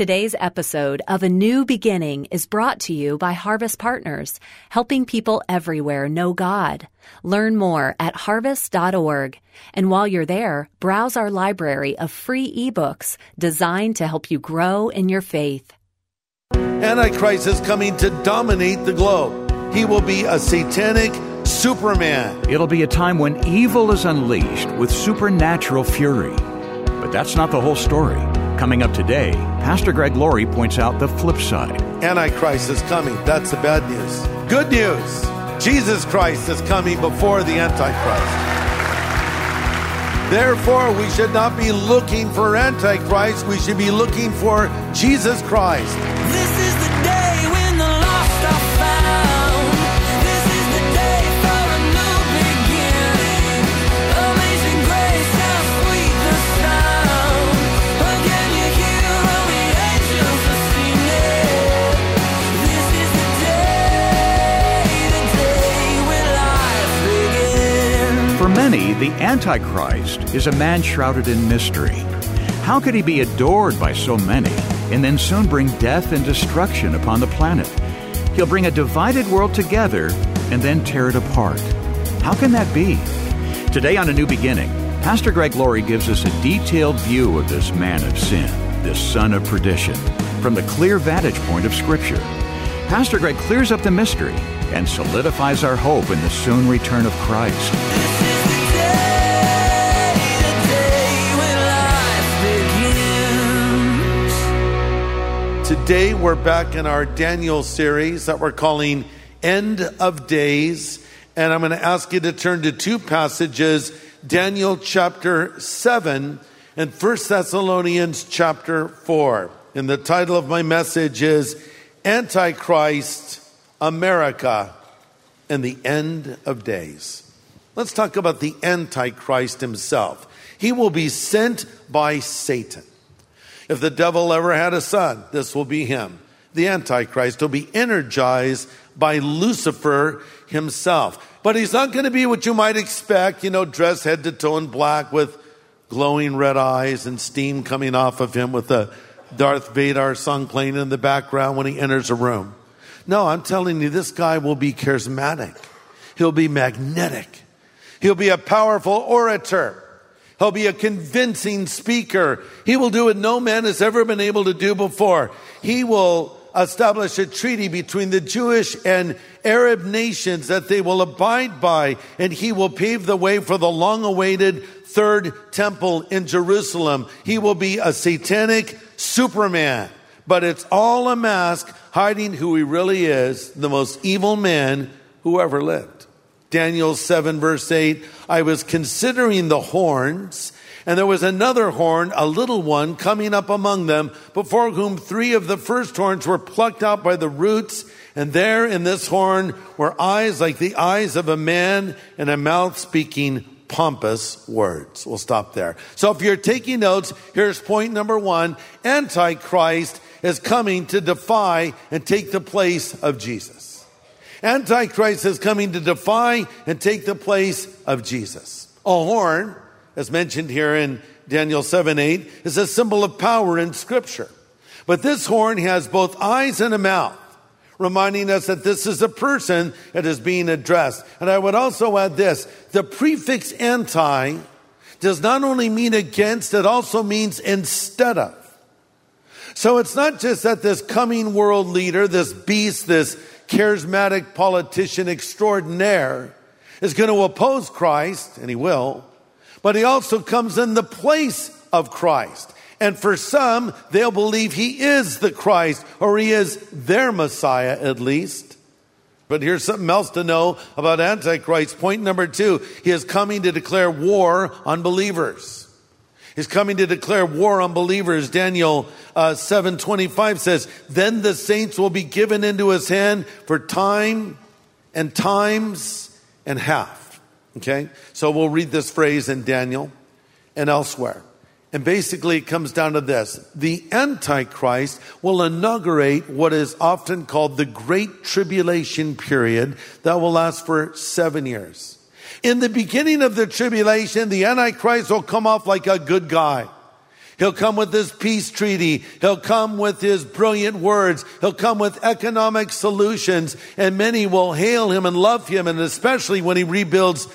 Today's episode of A New Beginning is brought to you by Harvest Partners, helping people everywhere know God. Learn more at harvest.org. And while you're there, browse our library of free ebooks designed to help you grow in your faith. Antichrist is coming to dominate the globe. He will be a satanic Superman. It'll be a time when evil is unleashed with supernatural fury. But that's not the whole story. Coming up today, Pastor Greg Laurie points out the flip side. Antichrist is coming. That's the bad news. Good news Jesus Christ is coming before the Antichrist. Therefore, we should not be looking for Antichrist. We should be looking for Jesus Christ. This the Antichrist is a man shrouded in mystery. How could he be adored by so many and then soon bring death and destruction upon the planet? He'll bring a divided world together and then tear it apart. How can that be? Today on A New Beginning, Pastor Greg Laurie gives us a detailed view of this man of sin, this son of perdition, from the clear vantage point of Scripture. Pastor Greg clears up the mystery and solidifies our hope in the soon return of Christ. Today, we're back in our Daniel series that we're calling End of Days. And I'm going to ask you to turn to two passages Daniel chapter 7 and 1 Thessalonians chapter 4. And the title of my message is Antichrist, America, and the End of Days. Let's talk about the Antichrist himself. He will be sent by Satan. If the devil ever had a son, this will be him. The Antichrist will be energized by Lucifer himself. But he's not going to be what you might expect, you know, dressed head to toe in black with glowing red eyes and steam coming off of him with a Darth Vader song playing in the background when he enters a room. No, I'm telling you, this guy will be charismatic. He'll be magnetic. He'll be a powerful orator. He'll be a convincing speaker. He will do what no man has ever been able to do before. He will establish a treaty between the Jewish and Arab nations that they will abide by, and he will pave the way for the long awaited third temple in Jerusalem. He will be a satanic Superman, but it's all a mask hiding who he really is, the most evil man who ever lived. Daniel 7 verse 8, I was considering the horns, and there was another horn, a little one, coming up among them, before whom three of the first horns were plucked out by the roots, and there in this horn were eyes like the eyes of a man, and a mouth speaking pompous words. We'll stop there. So if you're taking notes, here's point number one. Antichrist is coming to defy and take the place of Jesus. Antichrist is coming to defy and take the place of Jesus. A horn, as mentioned here in Daniel 7 8, is a symbol of power in Scripture. But this horn has both eyes and a mouth, reminding us that this is a person that is being addressed. And I would also add this the prefix anti does not only mean against, it also means instead of. So it's not just that this coming world leader, this beast, this charismatic politician extraordinaire is going to oppose Christ, and he will, but he also comes in the place of Christ. And for some, they'll believe he is the Christ, or he is their Messiah at least. But here's something else to know about Antichrist. Point number two, he is coming to declare war on believers. He's coming to declare war on believers. Daniel uh, 7:25 says, "Then the saints will be given into his hand for time and times and half." Okay? So we'll read this phrase in Daniel and elsewhere. And basically it comes down to this. The Antichrist will inaugurate what is often called the Great Tribulation period that will last for 7 years. In the beginning of the tribulation, the Antichrist will come off like a good guy. He'll come with his peace treaty. He'll come with his brilliant words. He'll come with economic solutions and many will hail him and love him and especially when he rebuilds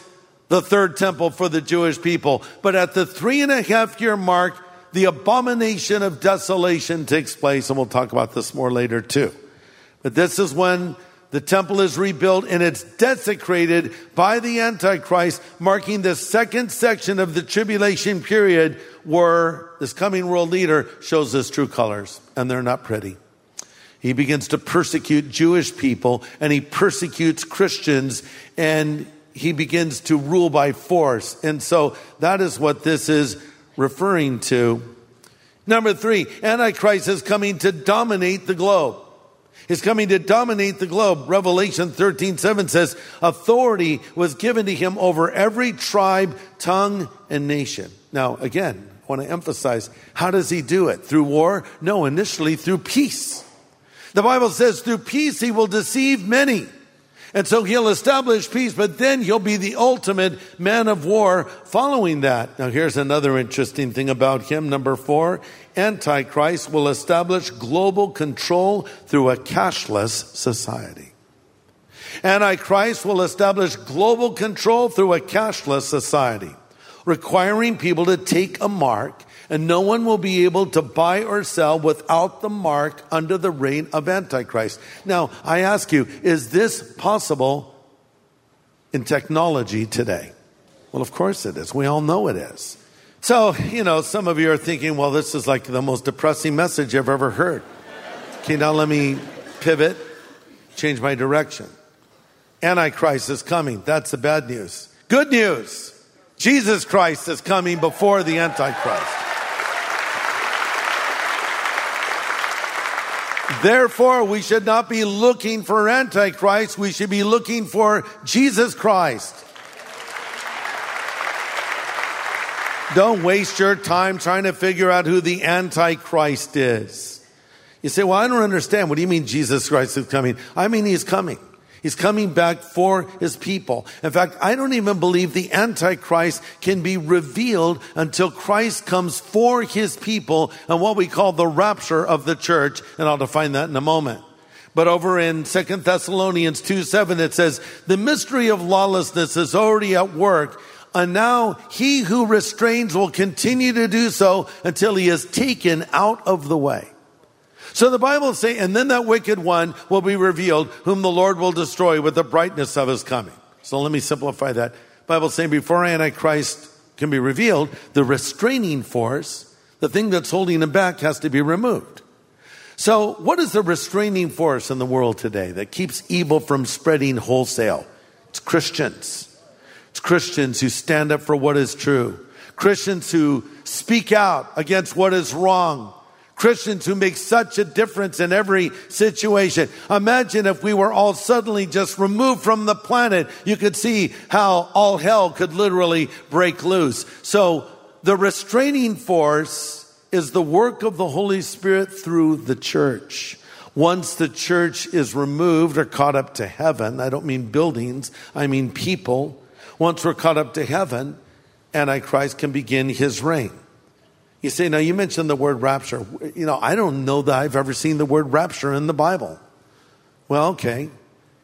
the third temple for the Jewish people. But at the three and a half year mark, the abomination of desolation takes place and we'll talk about this more later too. But this is when the temple is rebuilt and it's desecrated by the Antichrist, marking the second section of the tribulation period where this coming world leader shows his true colors and they're not pretty. He begins to persecute Jewish people and he persecutes Christians and he begins to rule by force. And so that is what this is referring to. Number three, Antichrist is coming to dominate the globe. He's coming to dominate the globe. Revelation 13, 7 says, authority was given to him over every tribe, tongue, and nation. Now, again, I want to emphasize, how does he do it? Through war? No, initially through peace. The Bible says through peace he will deceive many. And so he'll establish peace, but then he'll be the ultimate man of war following that. Now here's another interesting thing about him. Number four, Antichrist will establish global control through a cashless society. Antichrist will establish global control through a cashless society, requiring people to take a mark and no one will be able to buy or sell without the mark under the reign of Antichrist. Now, I ask you, is this possible in technology today? Well, of course it is. We all know it is. So, you know, some of you are thinking, well, this is like the most depressing message I've ever heard. Okay, now let me pivot, change my direction. Antichrist is coming. That's the bad news. Good news. Jesus Christ is coming before the Antichrist. Therefore, we should not be looking for Antichrist. We should be looking for Jesus Christ. Don't waste your time trying to figure out who the Antichrist is. You say, well, I don't understand. What do you mean Jesus Christ is coming? I mean, he's coming. He's coming back for his people. In fact, I don't even believe the Antichrist can be revealed until Christ comes for his people and what we call the rapture of the church. And I'll define that in a moment. But over in Second Thessalonians 2 7, it says, the mystery of lawlessness is already at work. And now he who restrains will continue to do so until he is taken out of the way. So the Bible saying, and then that wicked one will be revealed, whom the Lord will destroy with the brightness of his coming. So let me simplify that. Bible saying before Antichrist can be revealed, the restraining force, the thing that's holding him back has to be removed. So what is the restraining force in the world today that keeps evil from spreading wholesale? It's Christians. It's Christians who stand up for what is true. Christians who speak out against what is wrong. Christians who make such a difference in every situation. Imagine if we were all suddenly just removed from the planet. You could see how all hell could literally break loose. So the restraining force is the work of the Holy Spirit through the church. Once the church is removed or caught up to heaven, I don't mean buildings, I mean people. Once we're caught up to heaven, Antichrist can begin his reign. You say, now you mentioned the word rapture. You know, I don't know that I've ever seen the word rapture in the Bible. Well, okay.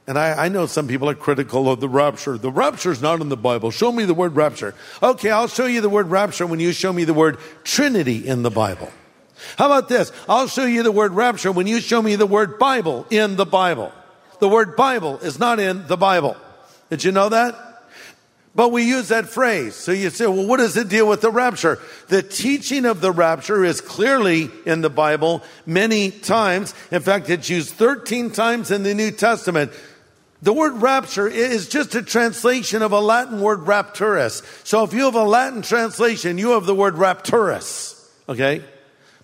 And I, I know some people are critical of the rapture. The rapture is not in the Bible. Show me the word rapture. Okay, I'll show you the word rapture when you show me the word Trinity in the Bible. How about this? I'll show you the word rapture when you show me the word Bible in the Bible. The word Bible is not in the Bible. Did you know that? But we use that phrase. So you say, well, what does it deal with the rapture? The teaching of the rapture is clearly in the Bible many times. In fact, it's used 13 times in the New Testament. The word rapture is just a translation of a Latin word rapturus. So if you have a Latin translation, you have the word rapturus. Okay?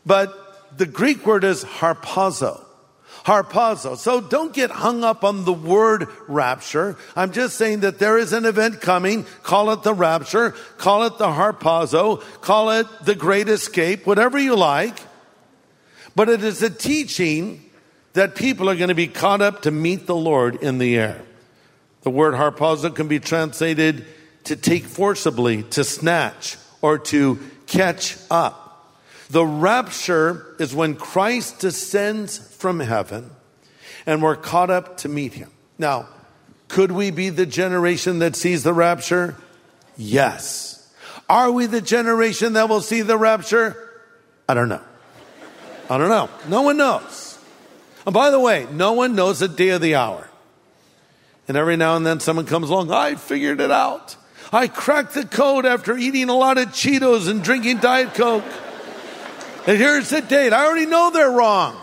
But the Greek word is harpazo harpazo. So don't get hung up on the word rapture. I'm just saying that there is an event coming. Call it the rapture. Call it the harpazo. Call it the great escape, whatever you like. But it is a teaching that people are going to be caught up to meet the Lord in the air. The word harpazo can be translated to take forcibly, to snatch, or to catch up. The rapture is when Christ descends from heaven and we're caught up to meet him. Now, could we be the generation that sees the rapture? Yes. Are we the generation that will see the rapture? I don't know. I don't know. No one knows. And by the way, no one knows the day of the hour. And every now and then someone comes along, I figured it out. I cracked the code after eating a lot of Cheetos and drinking Diet Coke. And here's the date. I already know they're wrong.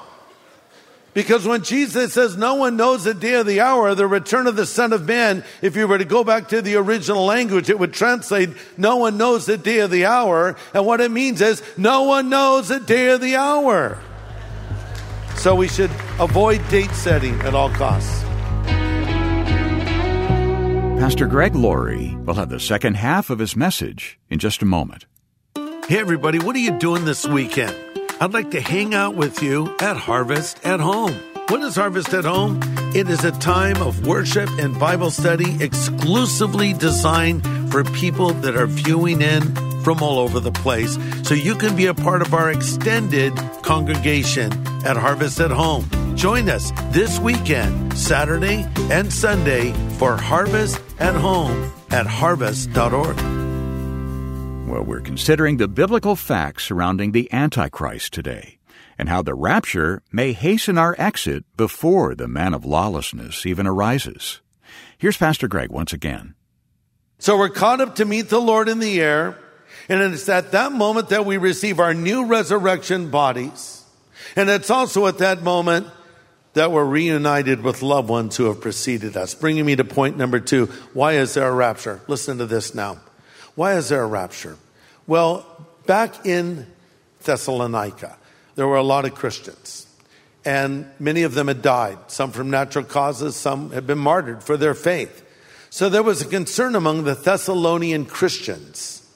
Because when Jesus says no one knows the day or the hour, the return of the Son of Man, if you were to go back to the original language, it would translate no one knows the day of the hour. And what it means is no one knows the day of the hour. So we should avoid date setting at all costs. Pastor Greg Laurie will have the second half of his message in just a moment. Hey, everybody, what are you doing this weekend? I'd like to hang out with you at Harvest at Home. What is Harvest at Home? It is a time of worship and Bible study exclusively designed for people that are viewing in from all over the place. So you can be a part of our extended congregation at Harvest at Home. Join us this weekend, Saturday and Sunday, for Harvest at Home at harvest.org. We're considering the biblical facts surrounding the Antichrist today and how the rapture may hasten our exit before the man of lawlessness even arises. Here's Pastor Greg once again. So we're caught up to meet the Lord in the air, and it's at that moment that we receive our new resurrection bodies. And it's also at that moment that we're reunited with loved ones who have preceded us. Bringing me to point number two. Why is there a rapture? Listen to this now. Why is there a rapture? Well, back in Thessalonica, there were a lot of Christians, and many of them had died, some from natural causes, some had been martyred for their faith. So there was a concern among the Thessalonian Christians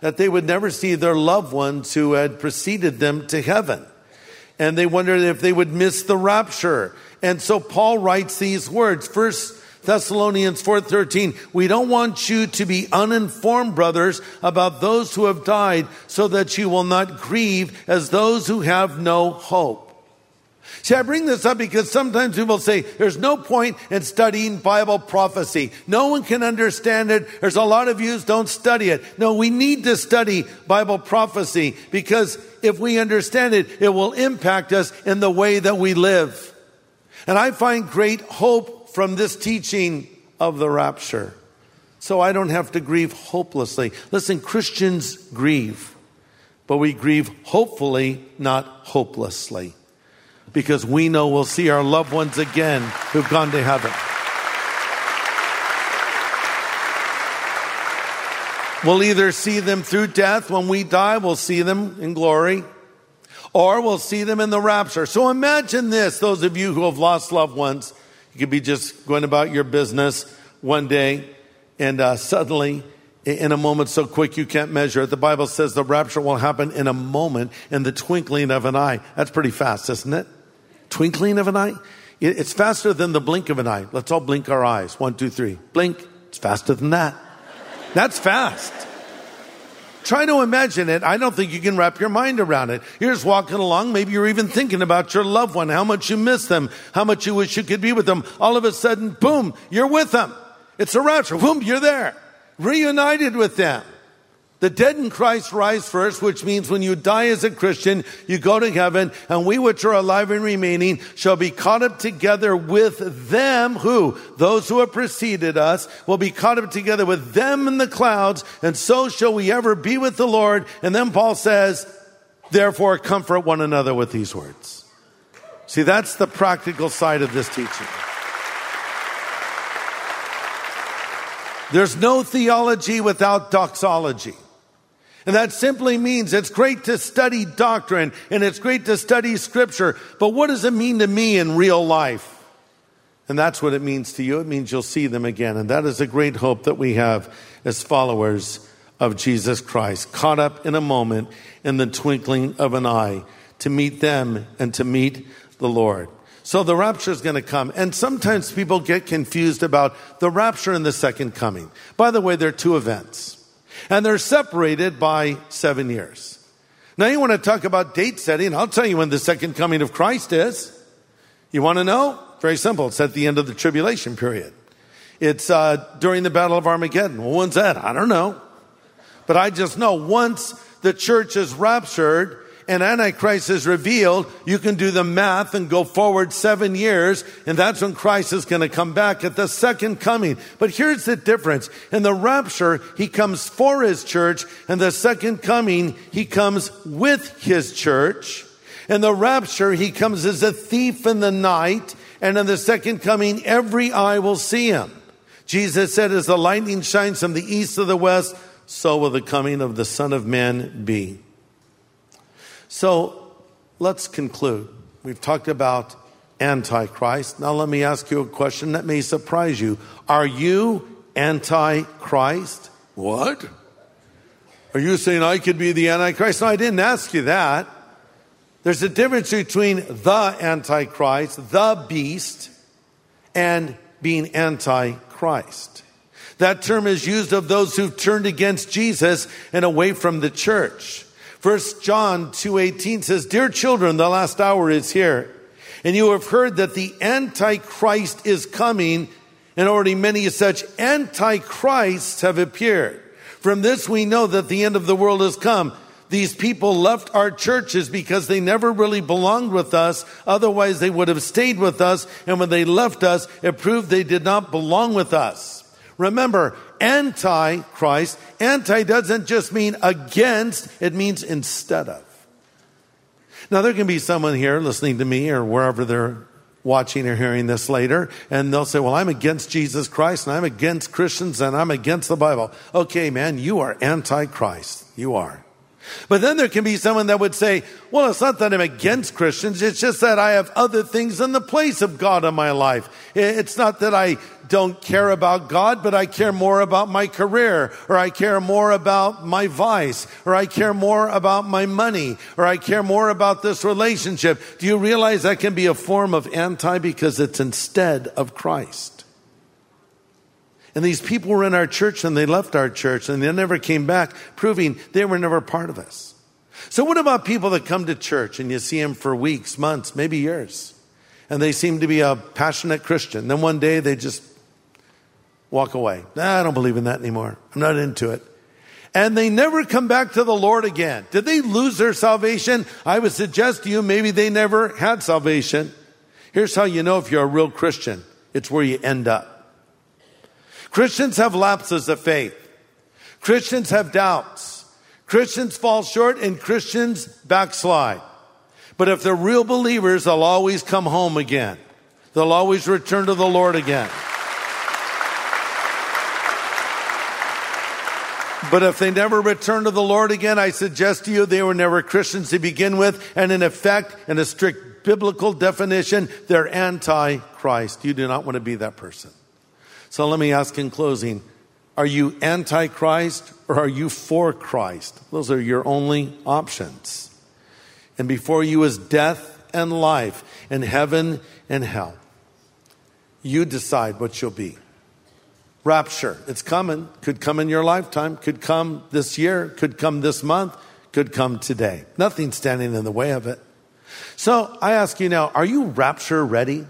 that they would never see their loved ones who had preceded them to heaven. And they wondered if they would miss the rapture. And so Paul writes these words. First Thessalonians 4:13, we don't want you to be uninformed brothers about those who have died so that you will not grieve as those who have no hope. See, I bring this up because sometimes people say there's no point in studying Bible prophecy. No one can understand it. There's a lot of views don't study it. No, we need to study Bible prophecy because if we understand it, it will impact us in the way that we live. And I find great hope from this teaching of the rapture. So I don't have to grieve hopelessly. Listen, Christians grieve, but we grieve hopefully, not hopelessly, because we know we'll see our loved ones again who've gone to heaven. We'll either see them through death when we die, we'll see them in glory, or we'll see them in the rapture. So imagine this, those of you who have lost loved ones. You could be just going about your business one day, and uh, suddenly, in a moment so quick you can't measure it, the Bible says the rapture will happen in a moment, in the twinkling of an eye. That's pretty fast, isn't it? Twinkling of an eye? It's faster than the blink of an eye. Let's all blink our eyes. One, two, three. Blink. It's faster than that. That's fast. Try to imagine it. I don't think you can wrap your mind around it. You're just walking along. Maybe you're even thinking about your loved one, how much you miss them, how much you wish you could be with them. All of a sudden, boom, you're with them. It's a rapture. Boom, you're there. Reunited with them. The dead in Christ rise first, which means when you die as a Christian, you go to heaven, and we which are alive and remaining shall be caught up together with them who, those who have preceded us, will be caught up together with them in the clouds, and so shall we ever be with the Lord. And then Paul says, therefore comfort one another with these words. See, that's the practical side of this teaching. There's no theology without doxology. And that simply means it's great to study doctrine and it's great to study scripture, but what does it mean to me in real life? And that's what it means to you. It means you'll see them again. And that is a great hope that we have as followers of Jesus Christ, caught up in a moment in the twinkling of an eye to meet them and to meet the Lord. So the rapture is going to come. And sometimes people get confused about the rapture and the second coming. By the way, there are two events and they're separated by seven years. Now you want to talk about date setting. I'll tell you when the second coming of Christ is. You want to know? Very simple. It's at the end of the tribulation period. It's uh, during the Battle of Armageddon. Well, when's that? I don't know. But I just know once the church is raptured and Antichrist is revealed, you can do the math and go forward seven years, and that's when Christ is going to come back at the second coming. But here's the difference. In the rapture, he comes for his church, and the second coming, he comes with his church. In the rapture, he comes as a thief in the night, and in the second coming, every eye will see him. Jesus said, as the lightning shines from the east to the west, so will the coming of the Son of Man be. So let's conclude. We've talked about Antichrist. Now let me ask you a question that may surprise you. Are you Antichrist? What? Are you saying I could be the Antichrist? No, I didn't ask you that. There's a difference between the Antichrist, the beast, and being Antichrist. That term is used of those who've turned against Jesus and away from the church. First John 2:18 says, "Dear children, the last hour is here, and you have heard that the antichrist is coming, and already many such antichrists have appeared. From this we know that the end of the world has come." These people left our churches because they never really belonged with us. Otherwise, they would have stayed with us. And when they left us, it proved they did not belong with us. Remember, anti-Christ, anti doesn't just mean against, it means instead of. Now, there can be someone here listening to me or wherever they're watching or hearing this later, and they'll say, Well, I'm against Jesus Christ and I'm against Christians and I'm against the Bible. Okay, man, you are anti Christ. You are. But then there can be someone that would say, well, it's not that I'm against Christians. It's just that I have other things in the place of God in my life. It's not that I don't care about God, but I care more about my career, or I care more about my vice, or I care more about my money, or I care more about this relationship. Do you realize that can be a form of anti because it's instead of Christ? And these people were in our church and they left our church and they never came back, proving they were never part of us. So what about people that come to church and you see them for weeks, months, maybe years, and they seem to be a passionate Christian. Then one day they just walk away. Nah, I don't believe in that anymore. I'm not into it. And they never come back to the Lord again. Did they lose their salvation? I would suggest to you maybe they never had salvation. Here's how you know if you're a real Christian. It's where you end up. Christians have lapses of faith. Christians have doubts. Christians fall short and Christians backslide. But if they're real believers, they'll always come home again. They'll always return to the Lord again. But if they never return to the Lord again, I suggest to you they were never Christians to begin with. And in effect, in a strict biblical definition, they're anti-Christ. You do not want to be that person. So let me ask in closing are you anti-Christ or are you for Christ? Those are your only options. And before you is death and life, and heaven and hell. You decide what you'll be. Rapture, it's coming. Could come in your lifetime, could come this year, could come this month, could come today. Nothing standing in the way of it. So I ask you now, are you rapture ready?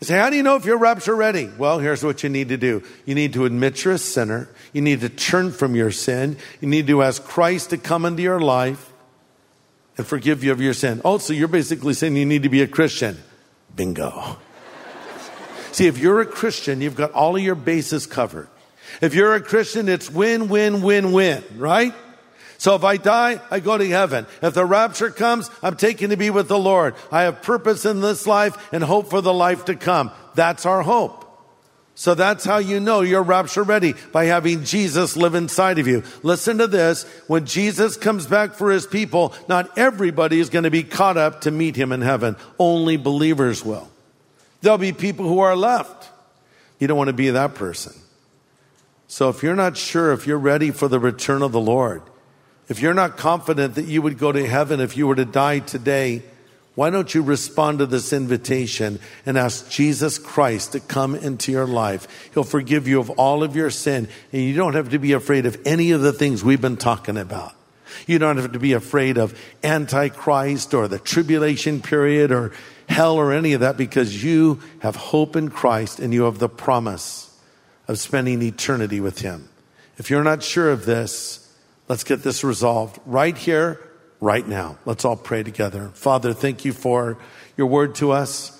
You say, how do you know if you're rapture ready? Well, here's what you need to do. You need to admit you're a sinner. You need to turn from your sin. You need to ask Christ to come into your life and forgive you of your sin. Oh, also, you're basically saying you need to be a Christian. Bingo. See, if you're a Christian, you've got all of your bases covered. If you're a Christian, it's win, win, win, win, right? So if I die, I go to heaven. If the rapture comes, I'm taken to be with the Lord. I have purpose in this life and hope for the life to come. That's our hope. So that's how you know you're rapture ready by having Jesus live inside of you. Listen to this. When Jesus comes back for his people, not everybody is going to be caught up to meet him in heaven. Only believers will. There'll be people who are left. You don't want to be that person. So if you're not sure if you're ready for the return of the Lord, if you're not confident that you would go to heaven if you were to die today, why don't you respond to this invitation and ask Jesus Christ to come into your life? He'll forgive you of all of your sin, and you don't have to be afraid of any of the things we've been talking about. You don't have to be afraid of Antichrist or the tribulation period or hell or any of that because you have hope in Christ and you have the promise of spending eternity with Him. If you're not sure of this, let's get this resolved right here, right now. Let's all pray together. Father, thank you for your word to us.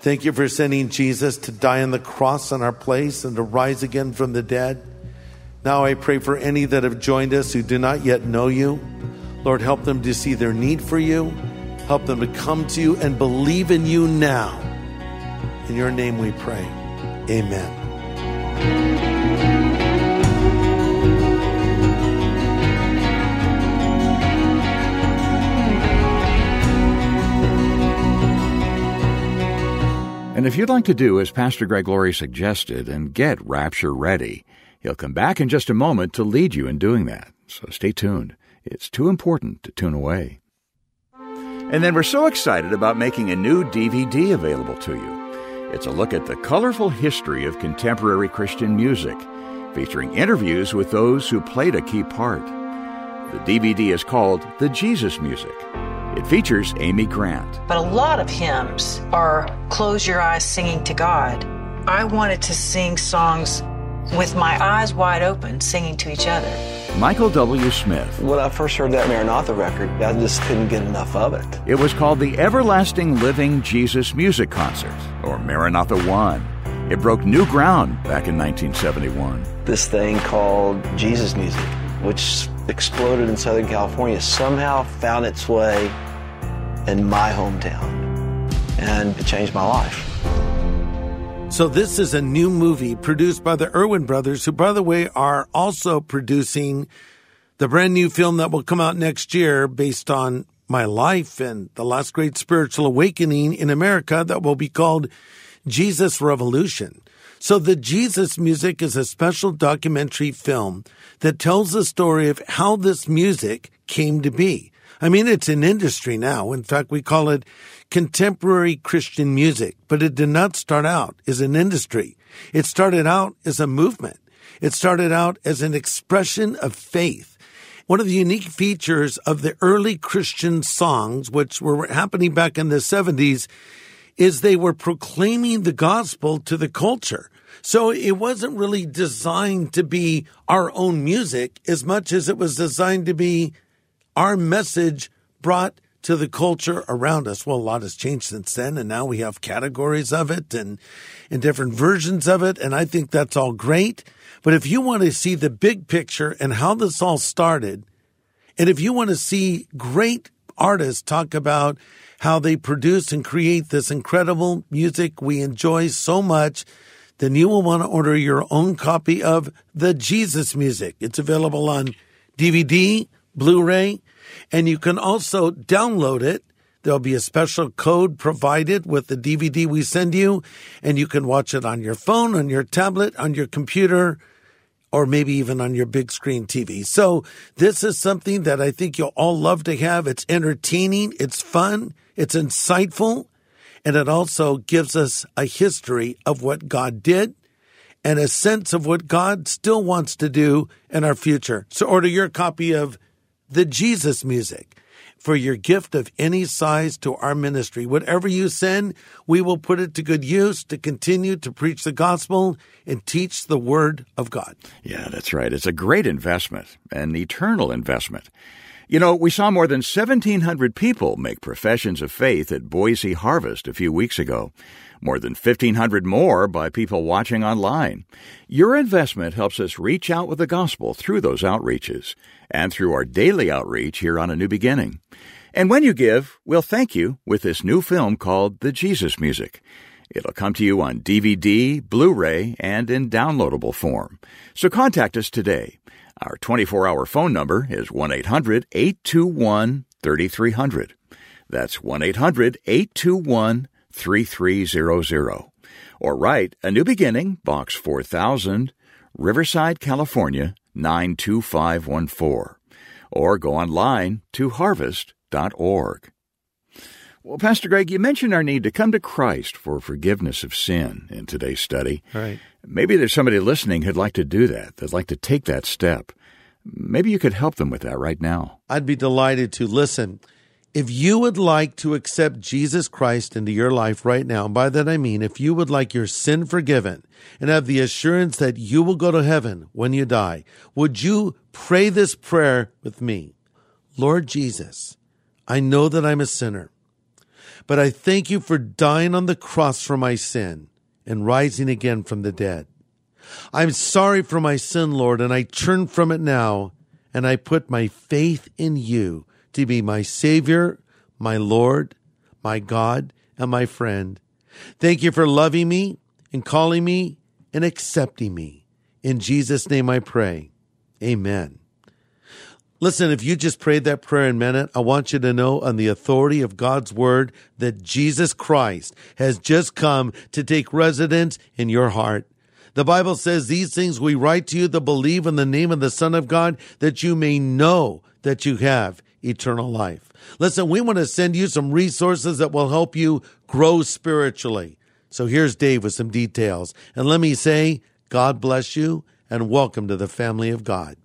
Thank you for sending Jesus to die on the cross on our place and to rise again from the dead. Now I pray for any that have joined us who do not yet know you. Lord, help them to see their need for you. Help them to come to you and believe in you now. In your name we pray. Amen. And if you'd like to do as Pastor Greg Laurie suggested and get Rapture ready, he'll come back in just a moment to lead you in doing that. So stay tuned. It's too important to tune away. And then we're so excited about making a new DVD available to you. It's a look at the colorful history of contemporary Christian music, featuring interviews with those who played a key part. The DVD is called The Jesus Music. It features Amy Grant. But a lot of hymns are close your eyes singing to God. I wanted to sing songs with my eyes wide open, singing to each other. Michael W. Smith. When I first heard that Maranatha record, I just couldn't get enough of it. It was called the Everlasting Living Jesus Music Concert, or Maranatha One. It broke new ground back in 1971. This thing called Jesus music, which exploded in Southern California, somehow found its way in my hometown. And it changed my life. So this is a new movie produced by the Erwin brothers, who, by the way, are also producing the brand new film that will come out next year based on my life and the last great spiritual awakening in America that will be called Jesus Revolution. So the Jesus music is a special documentary film that tells the story of how this music came to be. I mean, it's an industry now. In fact, we call it contemporary Christian music, but it did not start out as an industry. It started out as a movement. It started out as an expression of faith. One of the unique features of the early Christian songs, which were happening back in the 70s, is they were proclaiming the gospel to the culture. So it wasn't really designed to be our own music as much as it was designed to be our message brought to the culture around us. Well, a lot has changed since then, and now we have categories of it and, and different versions of it, and I think that's all great. But if you want to see the big picture and how this all started, and if you want to see great artists talk about how they produce and create this incredible music we enjoy so much, then you will want to order your own copy of the Jesus music. It's available on DVD, Blu-ray, and you can also download it. There'll be a special code provided with the DVD we send you, and you can watch it on your phone, on your tablet, on your computer, or maybe even on your big screen TV. So this is something that I think you'll all love to have. It's entertaining, it's fun, it's insightful, and it also gives us a history of what God did and a sense of what God still wants to do in our future. So order your copy of the Jesus music for your gift of any size to our ministry. Whatever you send, we will put it to good use to continue to preach the gospel and teach the word of God. Yeah, that's right. It's a great investment, an eternal investment. You know, we saw more than 1,700 people make professions of faith at Boise Harvest a few weeks ago. More than 1,500 more by people watching online. Your investment helps us reach out with the gospel through those outreaches and through our daily outreach here on A New Beginning. And when you give, we'll thank you with this new film called The Jesus Music. It'll come to you on DVD, Blu ray, and in downloadable form. So contact us today. Our 24 hour phone number is 1 800 821 3300. That's 1 800 821 3300. Or write A New Beginning, Box 4000, Riverside, California 92514. Or go online to harvest.org. Well, Pastor Greg, you mentioned our need to come to Christ for forgiveness of sin in today's study. Right. Maybe there's somebody listening who'd like to do that, that'd like to take that step. Maybe you could help them with that right now. I'd be delighted to. Listen, if you would like to accept Jesus Christ into your life right now, and by that I mean if you would like your sin forgiven and have the assurance that you will go to heaven when you die, would you pray this prayer with me? Lord Jesus, I know that I'm a sinner, but I thank you for dying on the cross for my sin and rising again from the dead. I'm sorry for my sin, Lord, and I turn from it now, and I put my faith in you to be my Savior, my Lord, my God, and my friend. Thank you for loving me and calling me and accepting me. In Jesus' name I pray. Amen. Listen, if you just prayed that prayer meant it, I want you to know on the authority of God's word that Jesus Christ has just come to take residence in your heart. The Bible says these things we write to you that believe in the name of the Son of God that you may know that you have eternal life. Listen, we want to send you some resources that will help you grow spiritually. So here's Dave with some details. And let me say, God bless you and welcome to the family of God.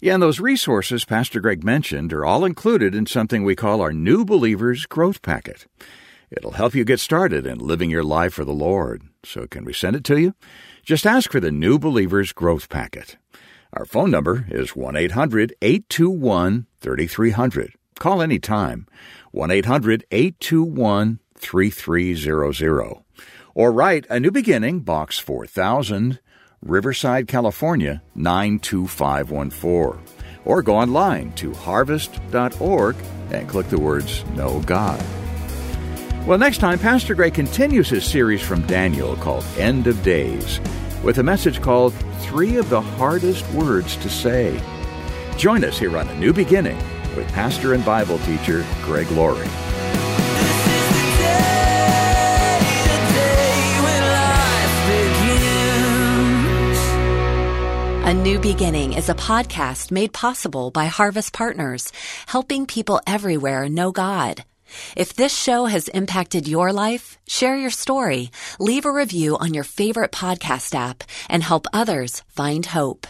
Yeah, and those resources Pastor Greg mentioned are all included in something we call our New Believers Growth Packet. It'll help you get started in living your life for the Lord. So, can we send it to you? Just ask for the New Believers Growth Packet. Our phone number is 1 800 821 3300. Call anytime 1 800 821 3300. Or write A New Beginning, Box 4000, Riverside, California 92514. Or go online to harvest.org and click the words Know God. Well, next time, Pastor Greg continues his series from Daniel called End of Days with a message called Three of the Hardest Words to Say. Join us here on A New Beginning with pastor and Bible teacher Greg Laurie. A New Beginning is a podcast made possible by Harvest Partners, helping people everywhere know God. If this show has impacted your life, share your story, leave a review on your favorite podcast app, and help others find hope.